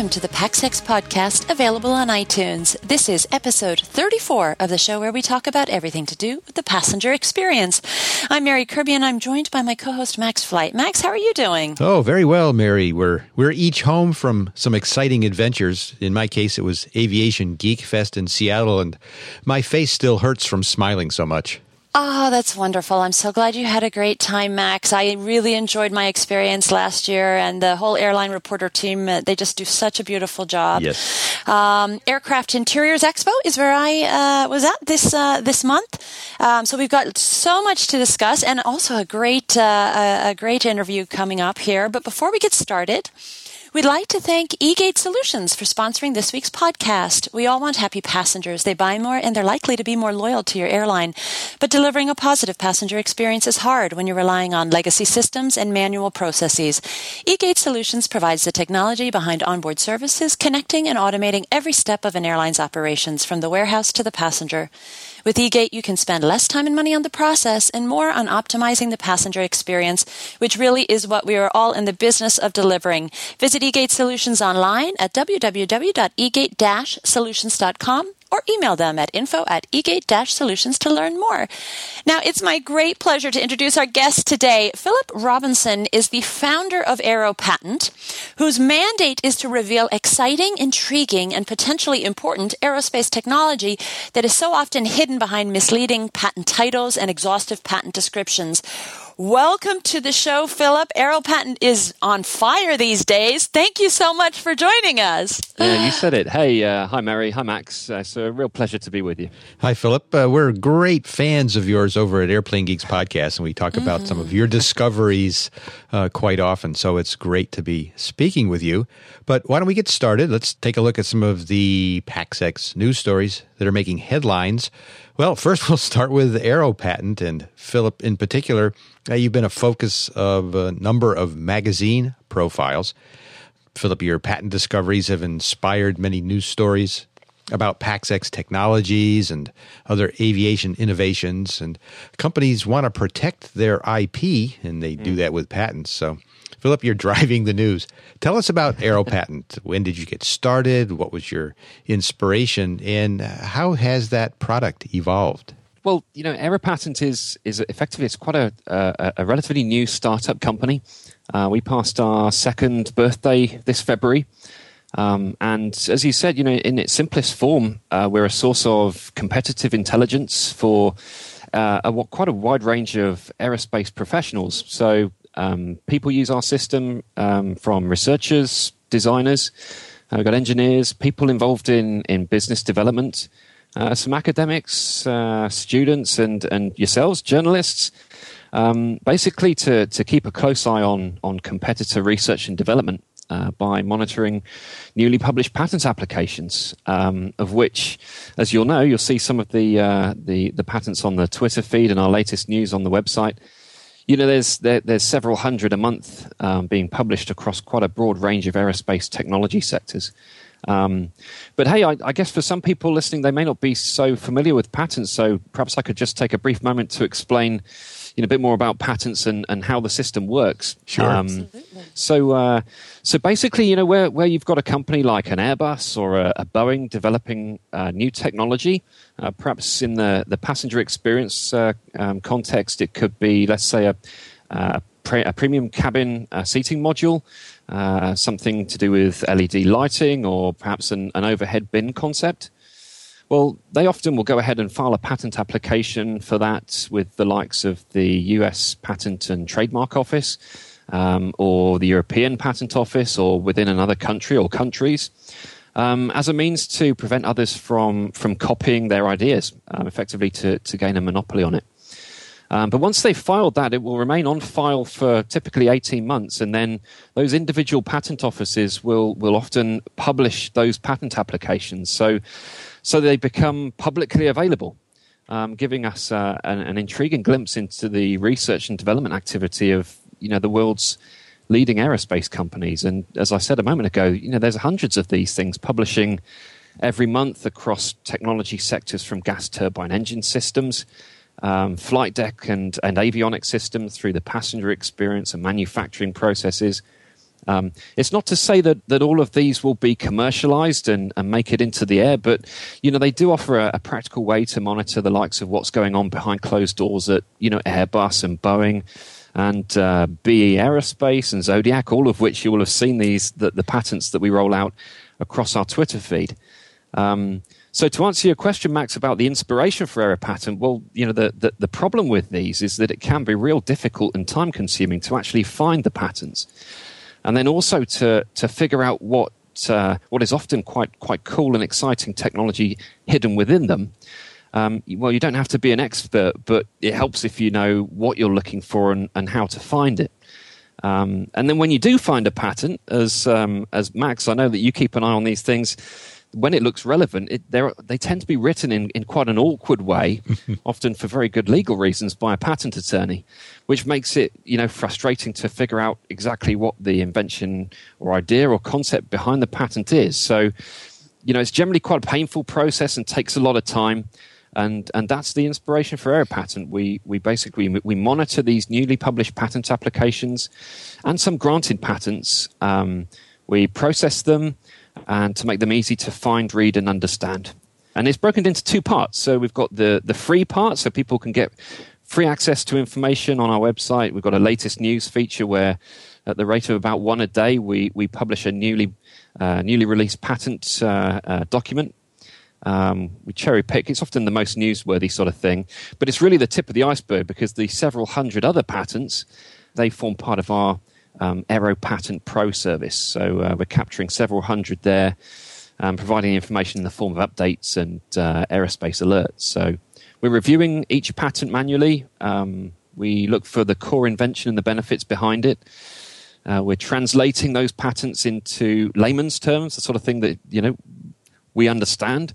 welcome to the PaxEx podcast, available on iTunes. This is episode 34 of the show where we talk about everything to do with the passenger experience. I'm Mary Kirby, and I'm joined by my co-host Max Flight. Max, how are you doing? Oh, very well, Mary. We're we're each home from some exciting adventures. In my case, it was Aviation Geek Fest in Seattle, and my face still hurts from smiling so much. Oh, that's wonderful. I'm so glad you had a great time, Max. I really enjoyed my experience last year, and the whole airline reporter team, uh, they just do such a beautiful job. Yes. Um, Aircraft Interiors Expo is where I uh, was at this, uh, this month. Um, so we've got so much to discuss and also a great, uh, a, a great interview coming up here. But before we get started, We'd like to thank eGate Solutions for sponsoring this week's podcast. We all want happy passengers. They buy more and they're likely to be more loyal to your airline. But delivering a positive passenger experience is hard when you're relying on legacy systems and manual processes. eGate Solutions provides the technology behind onboard services, connecting and automating every step of an airline's operations from the warehouse to the passenger. With eGate, you can spend less time and money on the process and more on optimizing the passenger experience, which really is what we are all in the business of delivering. Visit eGate Solutions online at www.egate-solutions.com or email them at info at egate-solutions to learn more. Now, it's my great pleasure to introduce our guest today. Philip Robinson is the founder of Aero Patent, whose mandate is to reveal exciting, intriguing, and potentially important aerospace technology that is so often hidden behind misleading patent titles and exhaustive patent descriptions. Welcome to the show, Philip. Aero Patent is on fire these days. Thank you so much for joining us. Yeah, you said it. Hey, uh, hi, Mary. Hi, Max. Uh, it's a real pleasure to be with you. Hi, Philip. Uh, we're great fans of yours over at Airplane Geeks Podcast, and we talk about mm-hmm. some of your discoveries uh, quite often. So it's great to be speaking with you. But why don't we get started? Let's take a look at some of the PaxEx news stories that are making headlines. Well, first we'll start with the Aero Patent, and Philip in particular. Uh, you've been a focus of a number of magazine profiles. Philip, your patent discoveries have inspired many news stories about PaxEx technologies and other aviation innovations. And companies want to protect their IP, and they mm. do that with patents. So, Philip, you're driving the news. Tell us about Aero Patent. when did you get started? What was your inspiration? And how has that product evolved? Well, you know, Aero Patent is is effectively it's quite a a, a relatively new startup company. Uh, we passed our second birthday this February. Um, and as you said, you know, in its simplest form, uh, we're a source of competitive intelligence for uh, a, quite a wide range of aerospace professionals. So um, people use our system um, from researchers, designers, uh, we've got engineers, people involved in, in business development, uh, some academics, uh, students, and, and yourselves, journalists, um, basically to, to keep a close eye on, on competitor research and development uh, by monitoring newly published patent applications, um, of which, as you'll know, you'll see some of the, uh, the, the patents on the Twitter feed and our latest news on the website. You know, there's there, there's several hundred a month um, being published across quite a broad range of aerospace technology sectors. Um, but hey, I, I, guess for some people listening, they may not be so familiar with patents. So perhaps I could just take a brief moment to explain you know, a bit more about patents and, and how the system works. Sure. Um, so, uh, so basically, you know, where, where you've got a company like an Airbus or a, a Boeing developing uh, new technology, uh, perhaps in the, the passenger experience uh, um, context, it could be, let's say, a, a, pre- a premium cabin uh, seating module, uh, something to do with LED lighting, or perhaps an, an overhead bin concept. Well, they often will go ahead and file a patent application for that with the likes of the US Patent and Trademark Office um, or the European Patent Office or within another country or countries. Um, as a means to prevent others from, from copying their ideas, um, effectively to, to gain a monopoly on it. Um, but once they've filed that, it will remain on file for typically 18 months, and then those individual patent offices will, will often publish those patent applications. So so they become publicly available, um, giving us uh, an, an, intriguing glimpse into the research and development activity of you know the world's leading aerospace companies. And as I said a moment ago, you know there's hundreds of these things publishing every month across technology sectors from gas turbine engine systems. Um, flight deck and, and avionics systems through the passenger experience and manufacturing processes, Um, it's not to say that, that all of these will be commercialized and, and make it into the air, but you know they do offer a, a, practical way to monitor the likes of what's going on behind closed doors at you know Airbus and Boeing and uh, BAE Aerospace and Zodiac, all of which you will have seen these the, the patents that we roll out across our Twitter feed. Um, so to answer your question, Max, about the inspiration for Aero Patent, well, you know, the, the, the, problem with these is that it can be real difficult and time consuming to actually find the patents. And then also to, to figure out what, uh, what is often quite, quite cool and exciting technology hidden within them. Um, well, you don't have to be an expert, but it helps if you know what you're looking for and, and how to find it. Um, and then when you do find a patent, as um, as Max, I know that you keep an eye on these things when it looks relevant, it, they tend to be written in, in quite an awkward way, often for very good legal reasons by a patent attorney, which makes it you know frustrating to figure out exactly what the invention or idea or concept behind the patent is. So, you know, it's generally quite a painful process and takes a lot of time. And, and that's the inspiration for Aero Patent. We, we basically we monitor these newly published patent applications and some granted patents. Um, we process them and to make them easy to find, read, and understand. And it's broken into two parts. So we've got the, the free part, so people can get free access to information on our website. We've got a latest news feature where, at the rate of about one a day, we, we publish a newly, uh, newly released patent uh, uh, document. Um, we cherry pick. It's often the most newsworthy sort of thing, but it's really the tip of the iceberg because the several hundred other patents they form part of our um, Aero Patent Pro service. So uh, we're capturing several hundred there, um, providing information in the form of updates and uh, aerospace alerts. So we're reviewing each patent manually. Um, we look for the core invention and the benefits behind it. Uh, we're translating those patents into layman's terms, the sort of thing that you know we understand.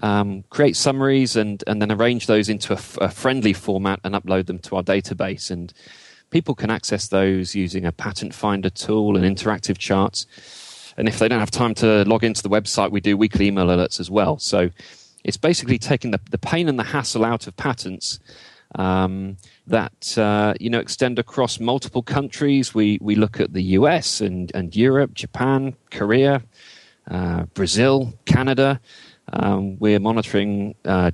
Um, create summaries and and then arrange those into a, f- a friendly format and upload them to our database. And people can access those using a patent finder tool and interactive charts. And if they don't have time to log into the website, we do weekly email alerts as well. So it's basically taking the, the pain and the hassle out of patents um, that uh, you know extend across multiple countries. We we look at the US and, and Europe, Japan, Korea, uh, Brazil, Canada. Um, we're monitoring uh,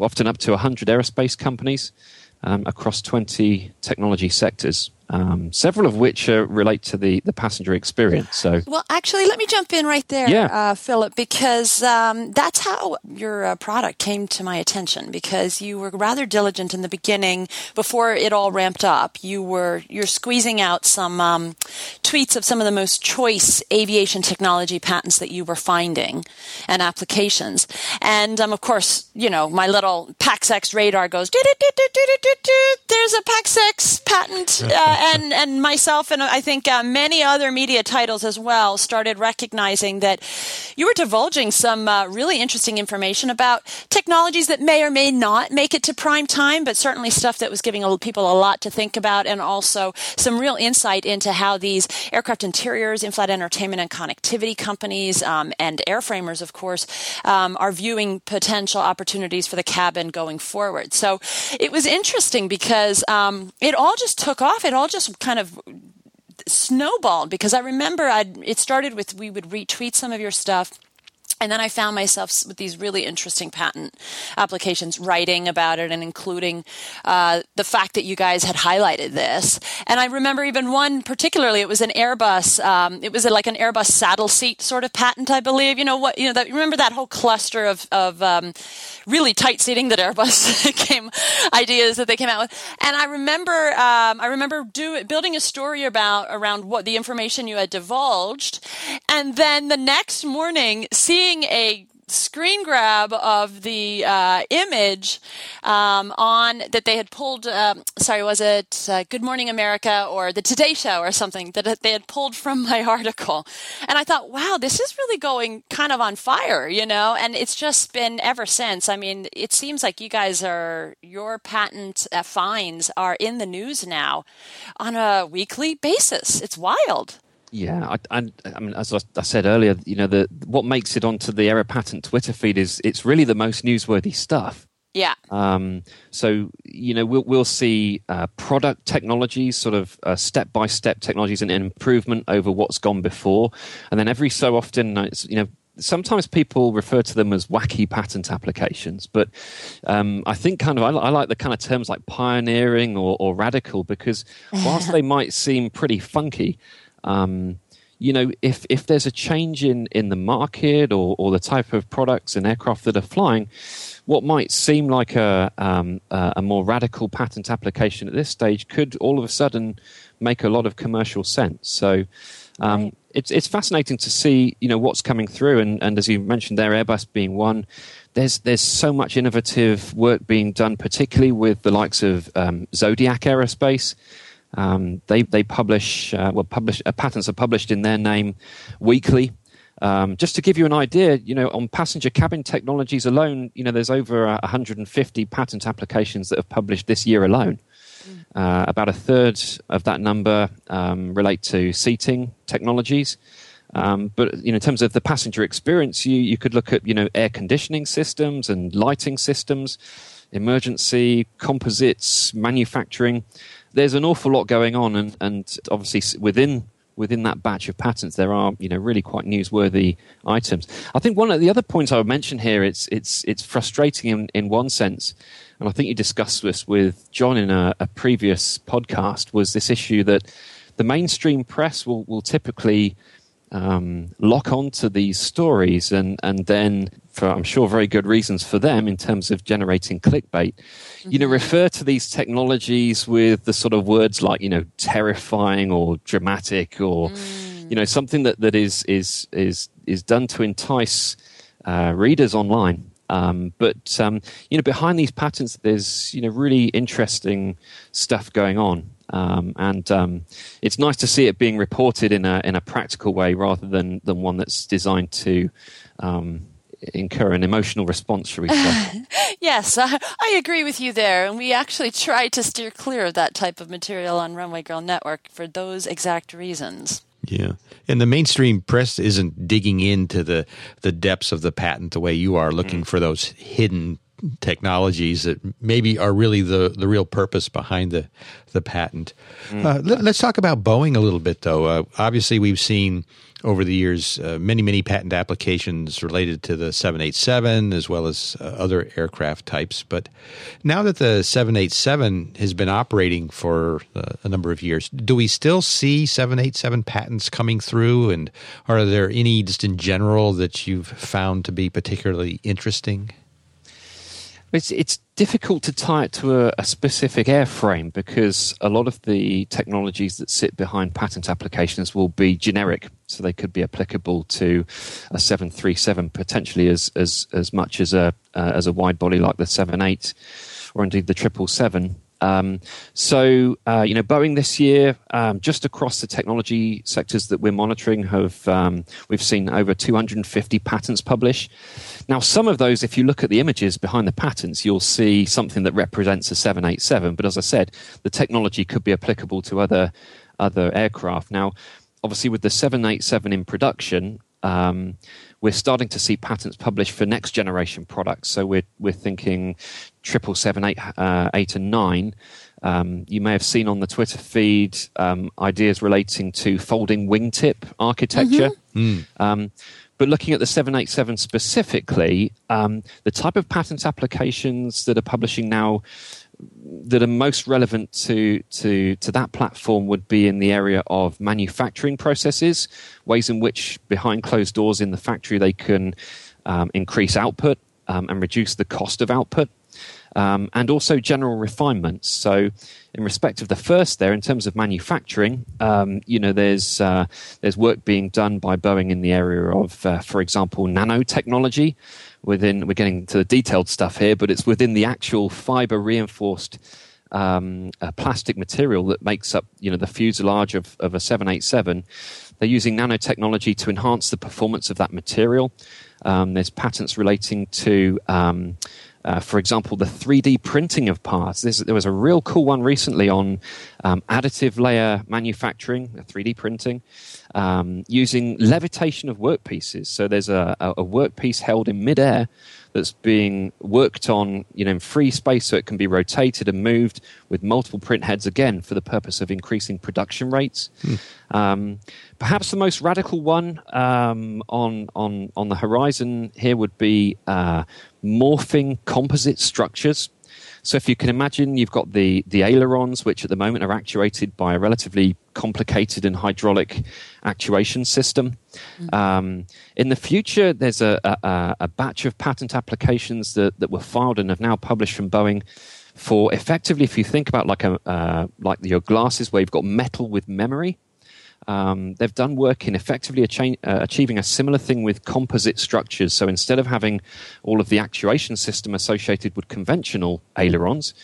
often up to 100 aerospace companies um, across 20 technology sectors um, several of which uh, relate to the, the passenger experience. So, well, actually, let me jump in right there, yeah. uh, Philip, because um, that's how your uh, product came to my attention. Because you were rather diligent in the beginning, before it all ramped up. You were you're squeezing out some um, tweets of some of the most choice aviation technology patents that you were finding and applications, and um, of course, you know, my little PaxEx radar goes. There's a PaxEx patent. And and myself and I think uh, many other media titles as well started recognizing that you were divulging some uh, really interesting information about technologies that may or may not make it to prime time, but certainly stuff that was giving people a lot to think about, and also some real insight into how these aircraft interiors, in-flight entertainment and connectivity companies, um, and airframers, of course, um, are viewing potential opportunities for the cabin going forward. So it was interesting because um, it all just took off. It all all just kind of snowballed because I remember I'd, it started with we would retweet some of your stuff and then I found myself with these really interesting patent applications writing about it and including uh, the fact that you guys had highlighted this. And I remember even one particularly, it was an Airbus, um, it was a, like an Airbus saddle seat sort of patent, I believe. You know what, you know, that, remember that whole cluster of, of um, really tight seating that Airbus came, ideas that they came out with. And I remember, um, I remember do, building a story about, around what the information you had divulged. And then the next morning, seeing seeing a screen grab of the uh, image um, on that they had pulled. Um, sorry, was it uh, Good Morning America or the Today Show or something that they had pulled from my article? And I thought, wow, this is really going kind of on fire, you know. And it's just been ever since. I mean, it seems like you guys are your patent uh, fines are in the news now on a weekly basis. It's wild. Yeah, I, I, I, mean, as I said earlier, you know, the what makes it onto the Aero Patent Twitter feed is it's really the most newsworthy stuff. Yeah. Um, so you know we'll we'll see uh, product technologies, sort of step by step technologies, and improvement over what's gone before, and then every so often, it's, you know sometimes people refer to them as wacky patent applications, but um, I think kind of I, I, like the kind of terms like pioneering or, or radical because whilst they might seem pretty funky, um, you know, if if there's a change in in the market or or the type of products and aircraft that are flying, what might seem like a um, a more radical patent application at this stage could all of a sudden make a lot of commercial sense. So. Um, right it's it's fascinating to see you know what's coming through, and, and as you mentioned there, Airbus being one. There's there's so much innovative work being done, particularly with the likes of um, Zodiac Aerospace. Um, they they publish uh, well publish uh, patents are published in their name weekly. Um, just to give you an idea, you know, on passenger cabin technologies alone, you know, there's over 150 patent applications that have published this year alone. Uh, about a third of that number um, relate to seating technologies. Um, but you know, in terms of the passenger experience, you, you could look at you know air conditioning systems and lighting systems, emergency composites, manufacturing. There's an awful lot going on, and, and obviously within within that batch of patents, there are you know really quite newsworthy items. I think one of the other points I would mention here it's it's it's frustrating in, in one sense and I think you discussed this with John in a, a previous podcast, was this issue that the mainstream press will, will typically um, lock onto these stories and, and then, for I'm sure very good reasons for them in terms of generating clickbait, mm-hmm. you know, mm-hmm. refer to these technologies with the sort of words like, you know, terrifying or dramatic or, mm. you know, something that, that is, is, is, is done to entice uh, readers online. Um, but um, you know, behind these patents, there's you know really interesting stuff going on, um, and um, it's nice to see it being reported in a in a practical way rather than than one that's designed to um, incur an emotional response, shall we say? yes, I, I, agree with you there. And we actually try to steer clear of that type of material on Runway Girl Network for those exact reasons. Yeah. And the mainstream press isn't digging into the, the depths of the patent the way you are, looking mm. for those hidden technologies that maybe are really the, the real purpose behind the, the patent. Mm. Uh, let, us talk about Boeing a little bit, though. Uh, obviously, we've seen over the years uh, many, many patent applications related to the 787 as well as uh, other aircraft types. But now that the 787 has been operating for uh, a number of years, do we still see 787 patents coming through? And are there any just in general that you've found to be particularly interesting? It's it's difficult to tie it to a, a, specific airframe because a lot of the technologies that sit behind patent applications will be generic, so they could be applicable to a 737 potentially as as as much as a uh, as a wide body like the 78 or indeed the 777. Um, so, uh, you know, Boeing this year, um, just across the technology sectors that we're monitoring, have um, we've seen over 250 patents published. Now, some of those, if you look at the images behind the patents, you'll see something that represents a 787. But as I said, the technology could be applicable to other other aircraft. Now, obviously, with the 787 in production, um, we're starting to see patents published for next generation products. So we're we're thinking triple seven, eight, uh, eight and nine. Um, you may have seen on the Twitter feed um, ideas relating to folding wingtip architecture. Mm-hmm. Mm. Um, but looking at the 787 specifically, um, the type of patent applications that are publishing now that are most relevant to, to, to that platform would be in the area of manufacturing processes, ways in which behind closed doors in the factory they can um, increase output um, and reduce the cost of output. Um, and also general refinements. So, in respect of the first, there in terms of manufacturing, um, you know, there's uh, there's work being done by Boeing in the area of, uh, for example, nanotechnology, within, we're getting to the detailed stuff here, but it's within the actual fiber reinforced um, plastic material that makes up, you know, the fuselage of, of a 787. They're using nanotechnology to enhance the performance of that material. Um, there's patents relating to um, uh, for example, the 3D printing of parts. There's, there was a real cool one recently on um, additive layer manufacturing, 3D printing, um, using levitation of workpieces. So there's a, a, a workpiece held in midair that's being worked on, you know, in free space so it can be rotated and moved with multiple print heads again for the purpose of increasing production rates. Hmm. Um, perhaps the most radical one um, on on on the horizon here would be uh, morphing composite structures. So if you can imagine, you've got the, the ailerons, which at the moment are actuated by a relatively complicated and hydraulic actuation system. Mm-hmm. Um, in the future, there's a, a, a, batch of patent applications that, that were filed and have now published from Boeing for effectively, if you think about like a uh, like your glasses where you've got metal with memory. Um, they've done work in effectively uh, achieving a similar thing with composite structures. So instead of having all of the actuation system associated with conventional ailerons,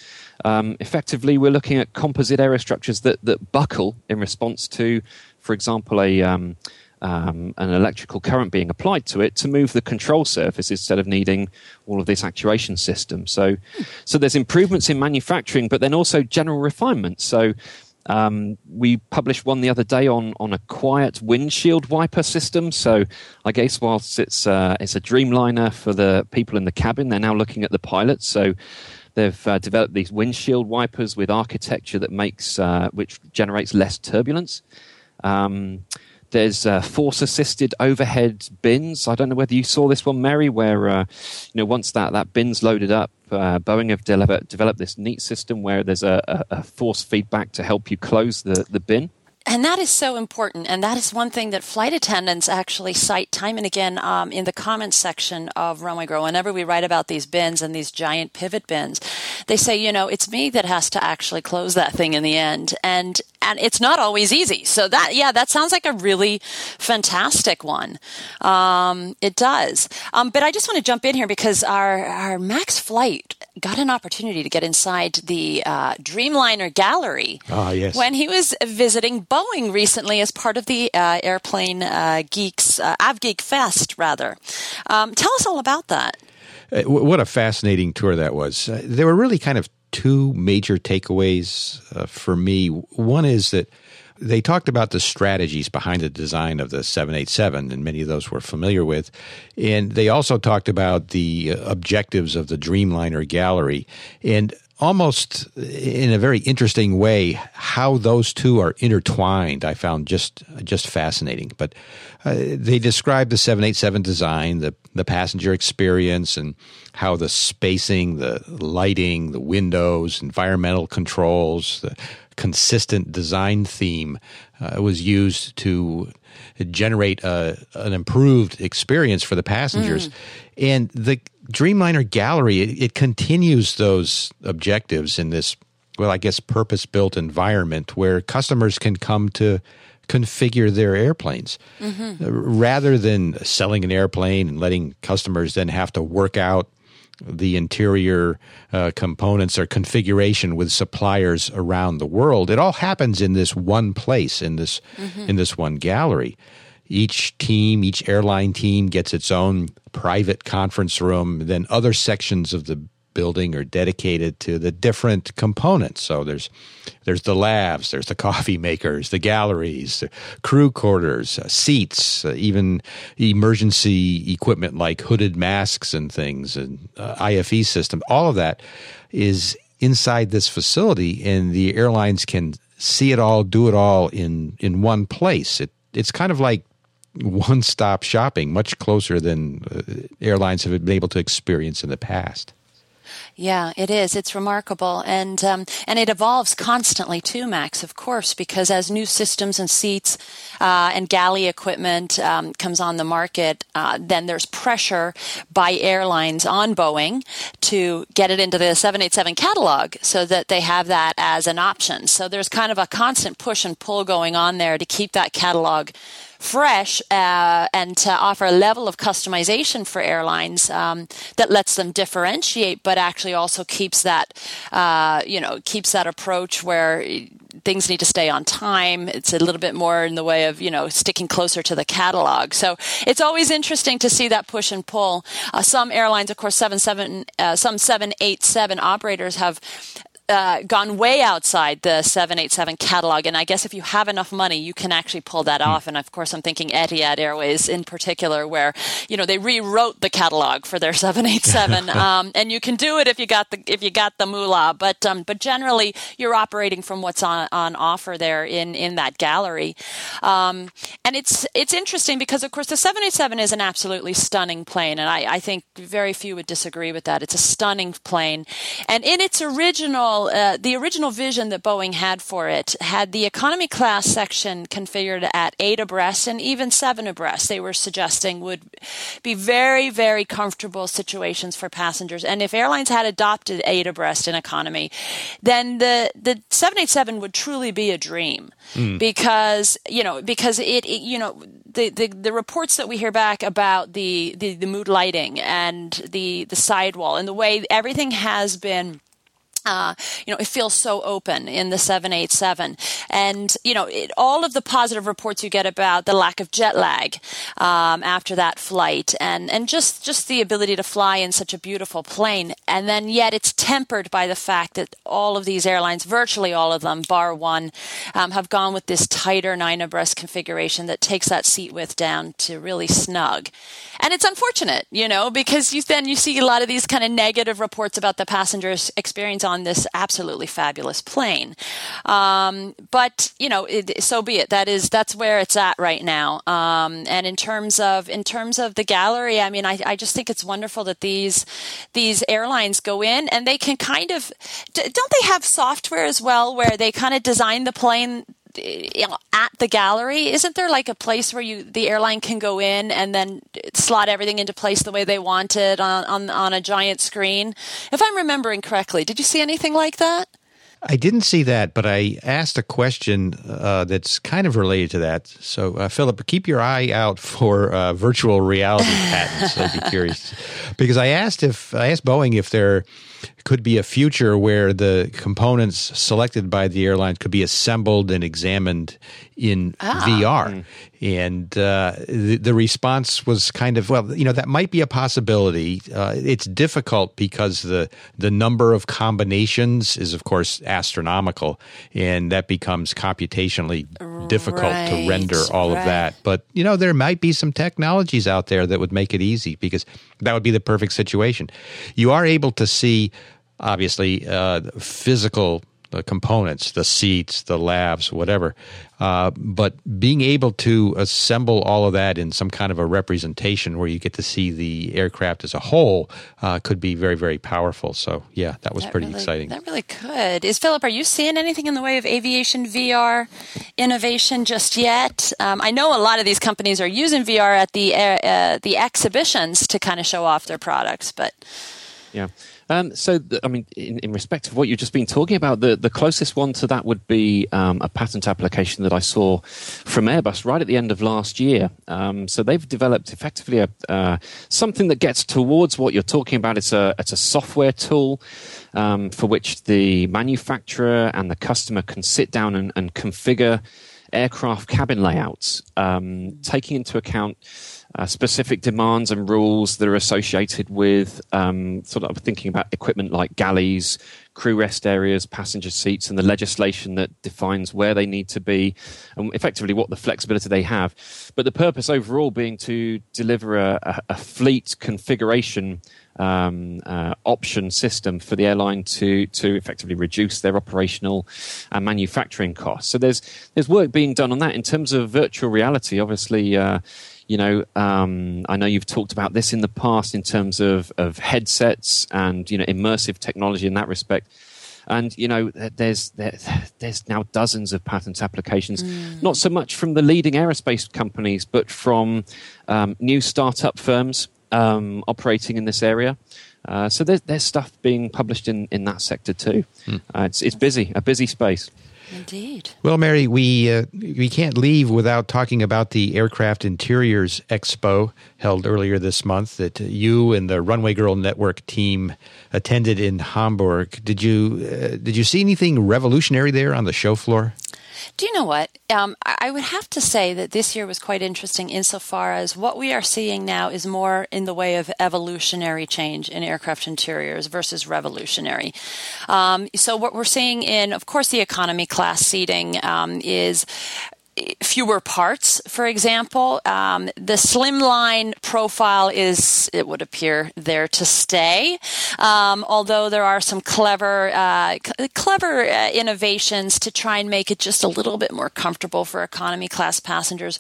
um, effectively we're looking at composite aerostructures that, that buckle in response to, for example, a um, um, an electrical current being applied to it to move the control surface instead of needing all of this actuation system. So, so there's improvements in manufacturing, but then also general refinement. So um, we published one the other day on, on a quiet windshield wiper system. So I guess whilst it's uh, it's a Dreamliner for the people in the cabin, they're now looking at the pilots. So they've uh, developed these windshield wipers with architecture that makes uh, which generates less turbulence. Um, there's uh, force-assisted overhead bins. I don't know whether you saw this one, Mary, where uh, you know once that, that bin's loaded up, uh, Boeing have developed, developed this neat system where there's a, a, a force feedback to help you close the, the bin. And that is so important. And that is one thing that flight attendants actually cite time and again um, in the comments section of Runway Girl. Whenever we write about these bins and these giant pivot bins, they say, you know, it's me that has to actually close that thing in the end. And and it's not always easy. So that, yeah, that sounds like a really fantastic one. Um, it does. Um, but I just want to jump in here because our, our Max flight got an opportunity to get inside the uh, Dreamliner gallery. Ah, yes. When he was visiting Boeing recently as part of the uh, Airplane uh, Geeks, uh, AvGeek Fest, rather. Um, tell us all about that. Uh, what a fascinating tour that was. Uh, there were really kind of two major takeaways uh, for me. One is that they talked about the strategies behind the design of the 787, and many of those we're familiar with. And they also talked about the uh, objectives of the Dreamliner Gallery. And almost in a very interesting way how those two are intertwined i found just just fascinating but uh, they describe the 787 design the the passenger experience and how the spacing the lighting the windows environmental controls the consistent design theme uh, was used to generate a, an improved experience for the passengers mm. and the Dreamliner Gallery, it, it continues those objectives in this, well, I guess, purpose built environment where customers can come to configure their airplanes mm-hmm. rather than selling an airplane and letting customers then have to work out the interior uh, components or configuration with suppliers around the world it all happens in this one place in this mm-hmm. in this one gallery each team, each airline team gets its own private conference room. Then other sections of the building are dedicated to the different components. So there's there's the labs, there's the coffee makers, the galleries, the crew quarters, uh, seats, uh, even emergency equipment like hooded masks and things, and uh, IFE system. All of that is inside this facility, and the airlines can see it all, do it all in in one place. It it's kind of like one stop shopping, much closer than uh, airlines have been able to experience in the past. Yeah, it is. It's remarkable, and um, and it evolves constantly too, Max. Of course, because as new systems and seats uh, and galley equipment um, comes on the market, uh, then there's pressure by airlines on Boeing to get it into the 787 catalog, so that they have that as an option. So there's kind of a constant push and pull going on there to keep that catalog fresh uh, and to offer a level of customization for airlines um, that lets them differentiate, but actually also keeps that uh, you know keeps that approach where things need to stay on time. It's a little bit more in the way of, you know, sticking closer to the catalog. So it's always interesting to see that push and pull. Uh, some airlines, of course, seven, seven, uh, some 787 operators have uh, gone way outside the 787 catalog. And I guess if you have enough money, you can actually pull that mm. off. And of course, I'm thinking Etihad Airways in particular, where you know they rewrote the catalog for their 787, um, and you can do it if you got the if you got the moolah. But um, but generally, you're operating from what's on, on offer there in in that gallery. Um, and it's it's interesting because of course the 787 is an absolutely stunning plane, and I, I think very few would disagree with that. It's a stunning plane, and in its original uh, the original vision that Boeing had for it had the economy class section configured at eight abreast and even seven abreast. They were suggesting would be very very comfortable situations for passengers, and if airlines had adopted eight abreast in economy, then the the 787 would truly be a dream mm. because you know because it, it you know the, the, the reports that we hear back about the, the, the mood lighting and the the sidewall and the way everything has been uh, you know, it feels so open in the 787. And, you know, it, all of the positive reports you get about the lack of jet lag um, after that flight and, and just, just the ability to fly in such a beautiful plane. And then yet it's tempered by the fact that all of these airlines, virtually all of them, bar one, um, have gone with this tighter nine abreast configuration that takes that seat width down to really snug. And it's unfortunate, you know, because you, then you see a lot of these kind of negative reports about the passengers' experience on this absolutely fabulous plane. Um, but you know, it, so be it. That is that's where it's at right now. Um, and in terms of in terms of the gallery, I mean, I, I just think it's wonderful that these these airlines go in and they can kind of don't they have software as well where they kind of design the plane at the gallery isn't there like a place where you the airline can go in and then slot everything into place the way they want it on on, on a giant screen if i'm remembering correctly did you see anything like that I didn't see that, but I asked a question uh, that's kind of related to that. So, uh, Philip, keep your eye out for uh, virtual reality patents. I'd be curious because I asked if I asked Boeing if there could be a future where the components selected by the airline could be assembled and examined in ah. VR. Mm. And uh, the, the, response was kind of, well, you know, that might be a possibility. Uh, it's difficult because the the number of combinations is, of course, astronomical, and that becomes computationally difficult right. to render all right. of that. But you know, there might be some technologies out there that would make it easy because that would be the perfect situation. You are able to see obviously uh, physical the components, the seats, the labs, whatever. Uh, but being able to assemble all of that in some kind of a representation where you get to see the aircraft as a whole uh, could be very, very powerful. So, yeah, that was that pretty really, exciting. That really could. Is Philip, are you seeing anything in the way of aviation VR innovation just yet? Um, I know a lot of these companies are using VR at the uh, the exhibitions to kind of show off their products, but yeah. Um, so, I mean, in, in, respect of what you've just been talking about, the, the closest one to that would be um, a patent application that I saw from Airbus right at the end of last year. Um, so they've developed effectively a, uh, something that gets towards what you're talking about. It's a it's a software tool um, for which the manufacturer and the customer can sit down and, and configure aircraft cabin layouts, um, taking into account uh, specific demands and rules that are associated with um, sort of thinking about equipment like galleys, crew rest areas, passenger seats, and the legislation that defines where they need to be and effectively what the flexibility they have. But the purpose overall being to deliver a, a, fleet configuration um, uh, option system for the airline to to effectively reduce their operational and manufacturing costs. So there's there's work being done on that in terms of virtual reality. Obviously, uh, you know, um, I know you've talked about this in the past in terms of, of headsets and you know immersive technology in that respect. And you know, there's there, there's now dozens of patent applications, mm. not so much from the leading aerospace companies, but from um, new startup firms um, operating in this area. Uh, so there's, there's stuff being published in, in that sector too. Mm. Uh, it's it's busy, a busy space. Indeed. Well, Mary, we uh, we can't leave without talking about the Aircraft Interiors Expo held earlier this month that you and the Runway Girl Network team attended in Hamburg. Did you uh, did you see anything revolutionary there on the show floor? Do you know what? Um, I would have to say that this year was quite interesting insofar as what we are seeing now is more in the way of evolutionary change in aircraft interiors versus revolutionary. Um, so, what we're seeing in, of course, the economy class seating um, is fewer parts, for example. Um, the slimline profile is, it would appear, there to stay. Um, although there are some clever, uh, c- clever uh, innovations to try and make it just a little bit more comfortable for economy class passengers.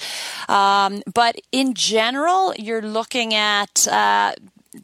Um, but in general, you're looking at uh,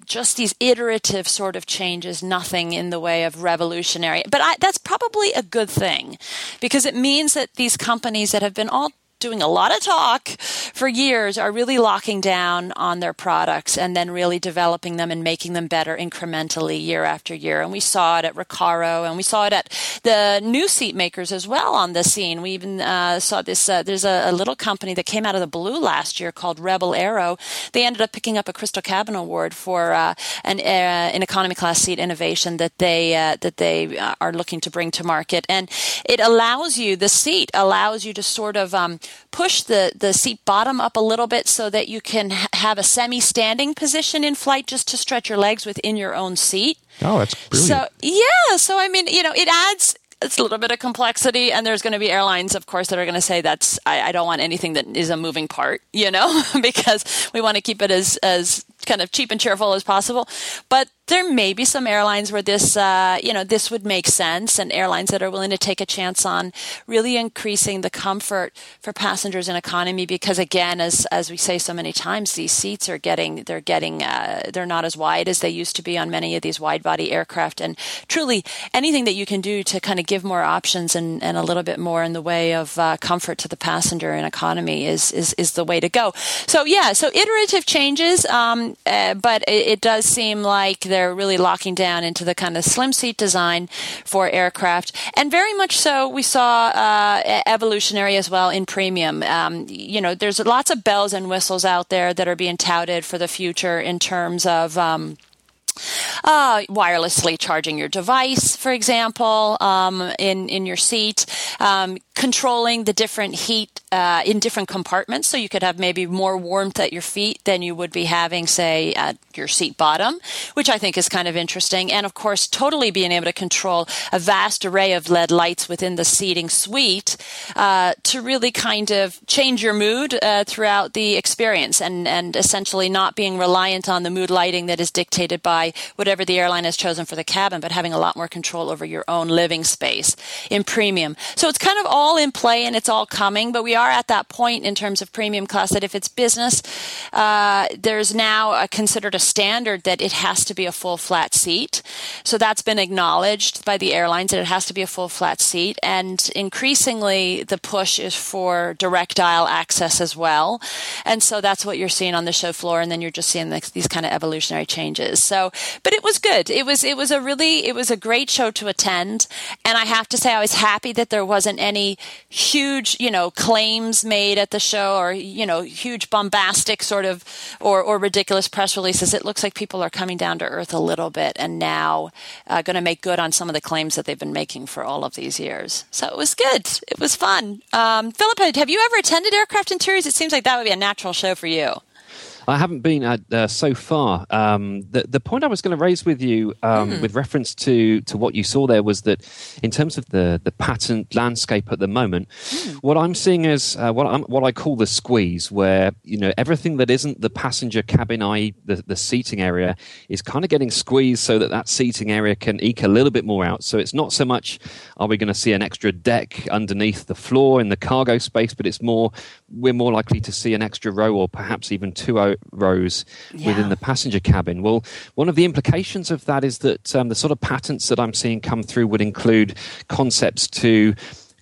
just these iterative sort of changes, nothing in the way of revolutionary. But I, that's probably a good thing because it means that these companies that have been all doing a lot of talk for years are really locking down on their products and then really developing them and making them better incrementally year after year. And we saw it at Recaro and we saw it at the new seat makers as well on the scene. We even uh, saw this. Uh, there's a, a, little company that came out of the blue last year called Rebel Aero. They ended up picking up a Crystal Cabin Award for uh, an, uh, an economy class seat innovation that they uh, that they uh, are looking to bring to market. And it allows you the seat allows you to sort of um, push the, the seat bottom up a little bit so that you can ha- have a semi standing position in flight just to stretch your legs within your own seat. Oh, that's brilliant. So, yeah. So, I mean, you know, it adds it's a little bit of complexity and there's going to be airlines of course that are going to say that's I, I, don't want anything that is a moving part you know because we want to keep it as as kind of cheap and cheerful as possible but there may be some airlines where this, uh, you know, this would make sense, and airlines that are willing to take a chance on really increasing the comfort for passengers in economy. Because again, as as we say so many times, these seats are getting they're getting uh, they're not as wide as they used to be on many of these wide body aircraft. And truly, anything that you can do to kind of give more options and, and a little bit more in the way of uh, comfort to the passenger in economy is is is the way to go. So yeah, so iterative changes, um, uh, but it, it does seem like they're really locking down into the kind of slim seat design for aircraft. And very much so, we saw uh, evolutionary as well in premium. Um, you know, there's lots of bells and whistles out there that are being touted for the future in terms of. Um, uh, wirelessly charging your device, for example, um, in in your seat, um, controlling the different heat uh, in different compartments, so you could have maybe more warmth at your feet than you would be having, say, at your seat bottom, which I think is kind of interesting. And of course, totally being able to control a vast array of LED lights within the seating suite uh, to really kind of change your mood uh, throughout the experience, and and essentially not being reliant on the mood lighting that is dictated by whatever the airline has chosen for the cabin, but having a lot more control over your own living space in premium. So it's kind of all in play and it's all coming, but we are at that point in terms of premium class that if it's business, uh, there's now a, considered a standard that it has to be a full flat seat. So that's been acknowledged by the airlines that it has to be a full flat seat. And increasingly, the push is for direct aisle access as well. And so that's what you're seeing on the show floor. And then you're just seeing these kind of evolutionary changes. So but it was good. It was it was a really it was a great show to attend, and I have to say I was happy that there wasn't any huge you know claims made at the show or you know huge bombastic sort of or or ridiculous press releases. It looks like people are coming down to earth a little bit and now uh, going to make good on some of the claims that they've been making for all of these years. So it was good. It was fun. Um, Philip, have you ever attended Aircraft Interiors? It seems like that would be a natural show for you. I haven't been at, uh, so far. Um, the, the point I was going to raise with you, um, mm. with reference to, to what you saw there, was that in terms of the, the patent landscape at the moment, mm. what I'm seeing is uh, what, I'm, what I call the squeeze, where you know everything that isn't the passenger cabin, i.e., the, the seating area, is kind of getting squeezed so that that seating area can eke a little bit more out. So it's not so much are we going to see an extra deck underneath the floor in the cargo space, but it's more we're more likely to see an extra row or perhaps even two rows yeah. within the passenger cabin. Well, one of the implications of that is that um, the sort of patents that I'm seeing come through would include concepts to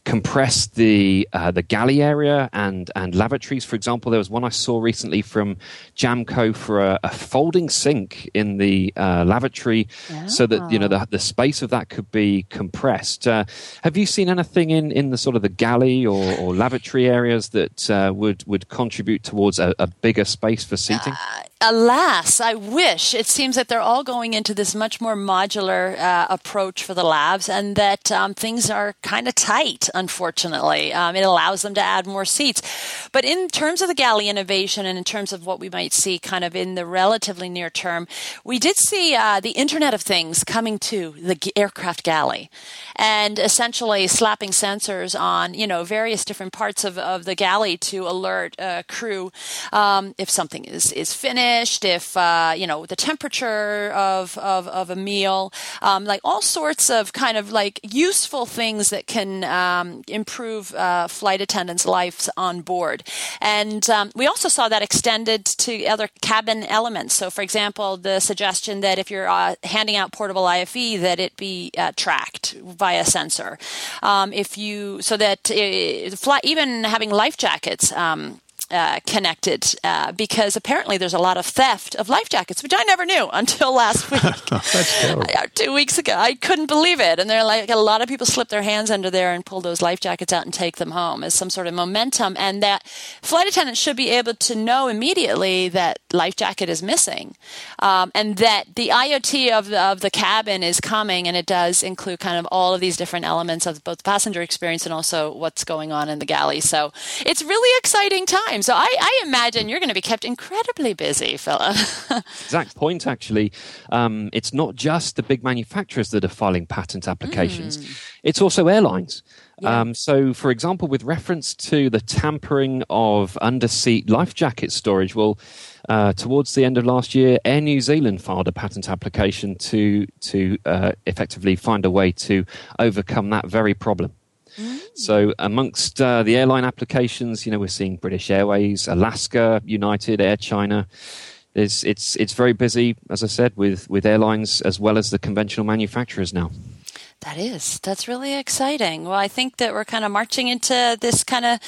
compress the uh, the galley area and and lavatories. For example, there was one I saw recently from Jamco for a, a folding sink in the uh, lavatory, oh. so that you know the, the space of that could be compressed. Uh, have you seen anything in, in the sort of the galley or, or lavatory areas that uh, would would contribute towards a, a bigger space for seating? Alas, I wish. It seems that they're all going into this much more modular uh, approach for the labs, and that um, things are kind of tight, unfortunately. Um, it allows them to add more seats. But in terms of the galley innovation and in terms of what we might see kind of in the relatively near term, we did see uh, the Internet of Things coming to the aircraft galley and essentially slapping sensors on, you know, various different parts of, of the galley to alert uh, crew um, if something is, is finished finished, if uh, you know the temperature of of, of a meal, um, like all sorts of kind of like useful things that can um, improve uh, flight attendants' lives on board. And um, we also saw that extended to other cabin elements. So, for example, the suggestion that if you're uh, handing out portable IFE, that it be uh, tracked via sensor. Um, if you so that uh, fly, even having life jackets. Um, uh, connected uh, because apparently there's a lot of theft of life jackets, which I never knew until last week. uh, two weeks ago. I couldn't believe it. And they're like, a lot of people slip their hands under there and pull those life jackets out and take them home as some sort of momentum. And that flight attendants should be able to know immediately that life jacket is missing um, and that the IoT of the, of the cabin is coming. And it does include kind of all of these different elements of both the passenger experience and also what's going on in the galley. So it's really exciting time time. So I, I imagine you're going to be kept incredibly busy, Philip. exact point, actually. Um, it's not just the big manufacturers that are filing patent applications, mm. it's also airlines. Yeah. Um, so, for example, with reference to the tampering of underseat life jacket storage, well, uh, towards the end of last year, Air New Zealand filed a patent application to to uh, effectively find a way to overcome that very problem. So, amongst uh, the airline applications, you know, we're seeing British Airways, Alaska, United, Air China. It's, it's, it's very busy, as I said, with, with airlines as well as the conventional manufacturers now. That is. That's really exciting. Well, I think that we're kind of marching into this kind of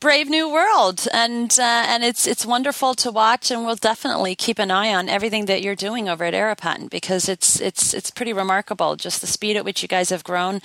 brave new world, and uh, and it's it's wonderful to watch, and we'll definitely keep an eye on everything that you're doing over at Aeropatent because it's it's it's pretty remarkable just the speed at which you guys have grown,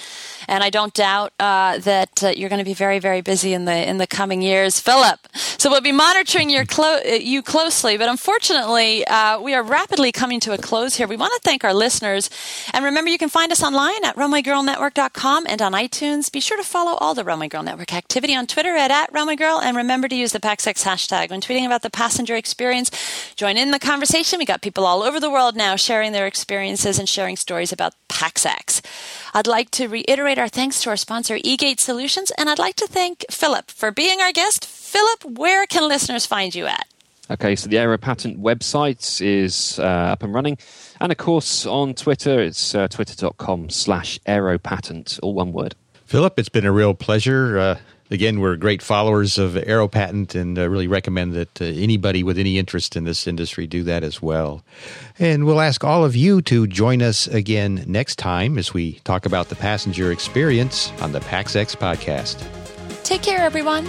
and I don't doubt uh, that uh, you're going to be very very busy in the in the coming years, Philip. So we'll be monitoring your clo- uh, you closely, but unfortunately uh, we are rapidly coming to a close here. We want to thank our listeners, and remember you can find us online at runwaygirlnetwork.com and on iTunes. Be sure to follow all the Runway Girl Network activity on Twitter at, at Runway Girl. And remember to use the PaxEx hashtag when tweeting about the passenger experience. Join in the conversation. We got people all over the world now sharing their experiences and sharing stories about PaxEx. I'd like to reiterate our thanks to our sponsor, eGate Solutions, and I'd like to thank Philip for being our guest. Philip, where can listeners find you at? Okay, so the Aeropatent website is uh, up and running. And of course, on Twitter, it's uh, twitter.com slash aeropatent, all one word. Philip, it's been a real pleasure. Uh, again, we're great followers of Aeropatent and uh, really recommend that uh, anybody with any interest in this industry do that as well. And we'll ask all of you to join us again next time as we talk about the passenger experience on the PaxEx podcast. Take care, everyone.